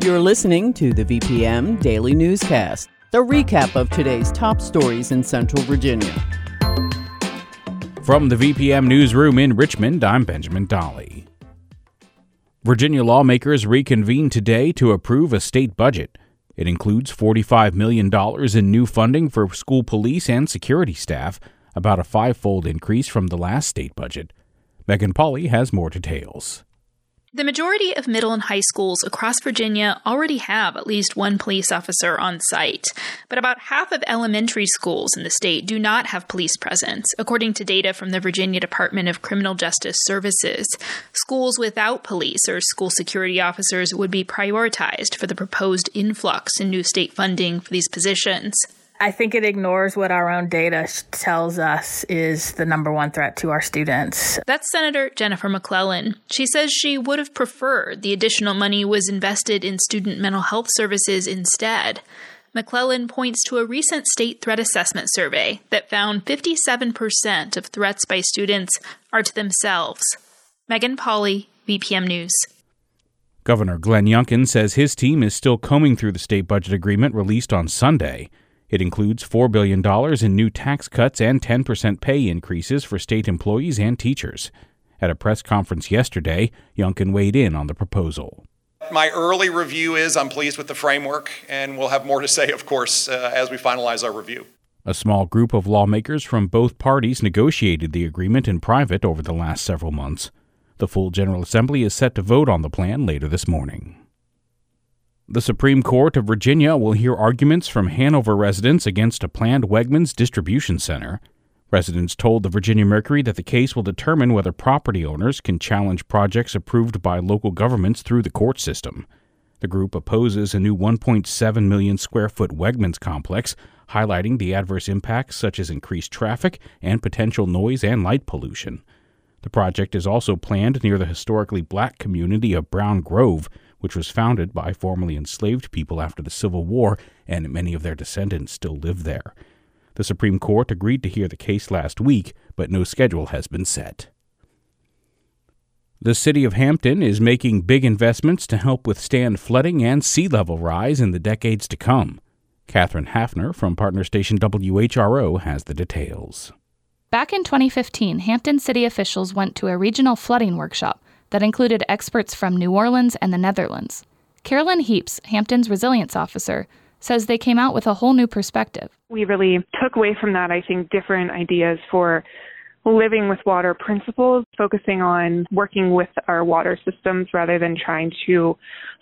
You're listening to the VPM Daily Newscast, the recap of today's top stories in Central Virginia. From the VPM Newsroom in Richmond, I'm Benjamin Dolly. Virginia lawmakers reconvene today to approve a state budget. It includes $45 million in new funding for school police and security staff, about a five-fold increase from the last state budget. Megan Pauly has more details. The majority of middle and high schools across Virginia already have at least one police officer on site, but about half of elementary schools in the state do not have police presence, according to data from the Virginia Department of Criminal Justice Services. Schools without police or school security officers would be prioritized for the proposed influx in new state funding for these positions. I think it ignores what our own data tells us is the number one threat to our students. That's Senator Jennifer McClellan. She says she would have preferred the additional money was invested in student mental health services instead. McClellan points to a recent state threat assessment survey that found 57% of threats by students are to themselves. Megan Pauly, VPM News. Governor Glenn Youngkin says his team is still combing through the state budget agreement released on Sunday. It includes $4 billion in new tax cuts and 10% pay increases for state employees and teachers. At a press conference yesterday, Youngkin weighed in on the proposal. My early review is I'm pleased with the framework, and we'll have more to say, of course, uh, as we finalize our review. A small group of lawmakers from both parties negotiated the agreement in private over the last several months. The full General Assembly is set to vote on the plan later this morning. The Supreme Court of Virginia will hear arguments from Hanover residents against a planned Wegmans distribution center. Residents told the Virginia Mercury that the case will determine whether property owners can challenge projects approved by local governments through the court system. The group opposes a new 1.7 million square foot Wegmans complex, highlighting the adverse impacts such as increased traffic and potential noise and light pollution. The project is also planned near the historically black community of Brown Grove, which was founded by formerly enslaved people after the Civil War, and many of their descendants still live there. The Supreme Court agreed to hear the case last week, but no schedule has been set. The city of Hampton is making big investments to help withstand flooding and sea level rise in the decades to come. Katherine Hafner from partner station WHRO has the details. Back in 2015, Hampton city officials went to a regional flooding workshop that included experts from New Orleans and the Netherlands. Carolyn Heaps, Hampton's resilience officer, says they came out with a whole new perspective. We really took away from that, I think, different ideas for living with water principles, focusing on working with our water systems rather than trying to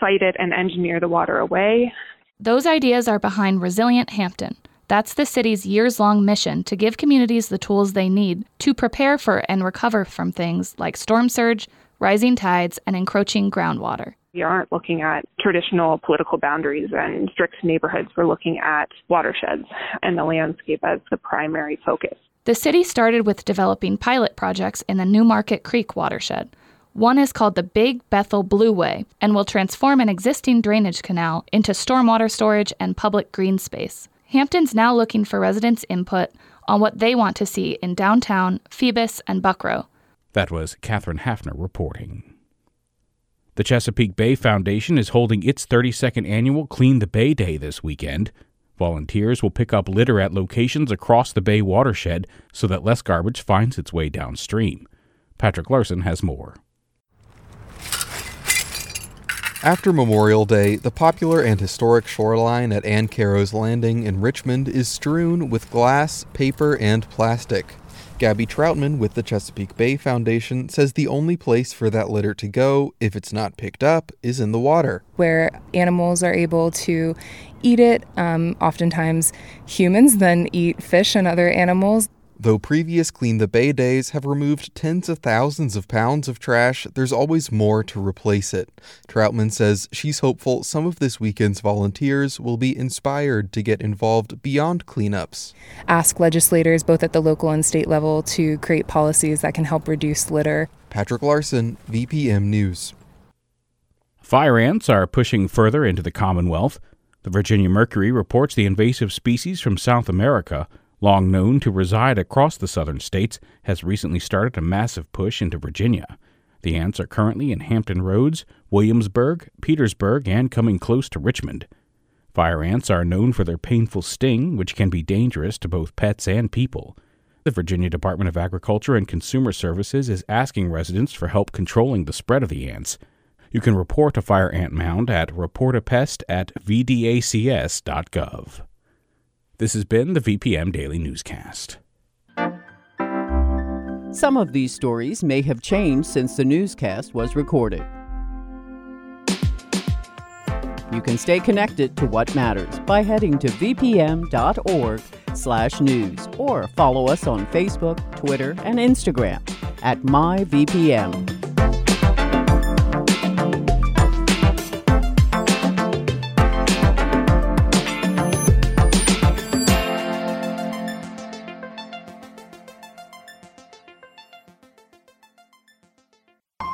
fight it and engineer the water away. Those ideas are behind Resilient Hampton. That's the city's years long mission to give communities the tools they need to prepare for and recover from things like storm surge, rising tides, and encroaching groundwater. We aren't looking at traditional political boundaries and strict neighborhoods. We're looking at watersheds and the landscape as the primary focus. The city started with developing pilot projects in the Newmarket Creek watershed. One is called the Big Bethel Blueway and will transform an existing drainage canal into stormwater storage and public green space. Hampton's now looking for residents' input on what they want to see in downtown, Phoebus, and Buckroe. That was Katherine Hafner reporting. The Chesapeake Bay Foundation is holding its 32nd annual Clean the Bay Day this weekend. Volunteers will pick up litter at locations across the Bay watershed so that less garbage finds its way downstream. Patrick Larson has more. After Memorial Day, the popular and historic shoreline at Ancarrow's Landing in Richmond is strewn with glass, paper, and plastic. Gabby Troutman with the Chesapeake Bay Foundation says the only place for that litter to go, if it's not picked up, is in the water. Where animals are able to eat it. Um, oftentimes, humans then eat fish and other animals. Though previous Clean the Bay days have removed tens of thousands of pounds of trash, there's always more to replace it. Troutman says she's hopeful some of this weekend's volunteers will be inspired to get involved beyond cleanups. Ask legislators, both at the local and state level, to create policies that can help reduce litter. Patrick Larson, VPM News. Fire ants are pushing further into the Commonwealth. The Virginia Mercury reports the invasive species from South America long known to reside across the southern states, has recently started a massive push into Virginia. The ants are currently in Hampton Roads, Williamsburg, Petersburg, and coming close to Richmond. Fire ants are known for their painful sting, which can be dangerous to both pets and people. The Virginia Department of Agriculture and Consumer Services is asking residents for help controlling the spread of the ants. You can report a fire ant mound at reportapest at vdacs.gov. This has been the VPM Daily Newscast. Some of these stories may have changed since the newscast was recorded. You can stay connected to what matters by heading to vpm.org/news or follow us on Facebook, Twitter, and Instagram at myvpm.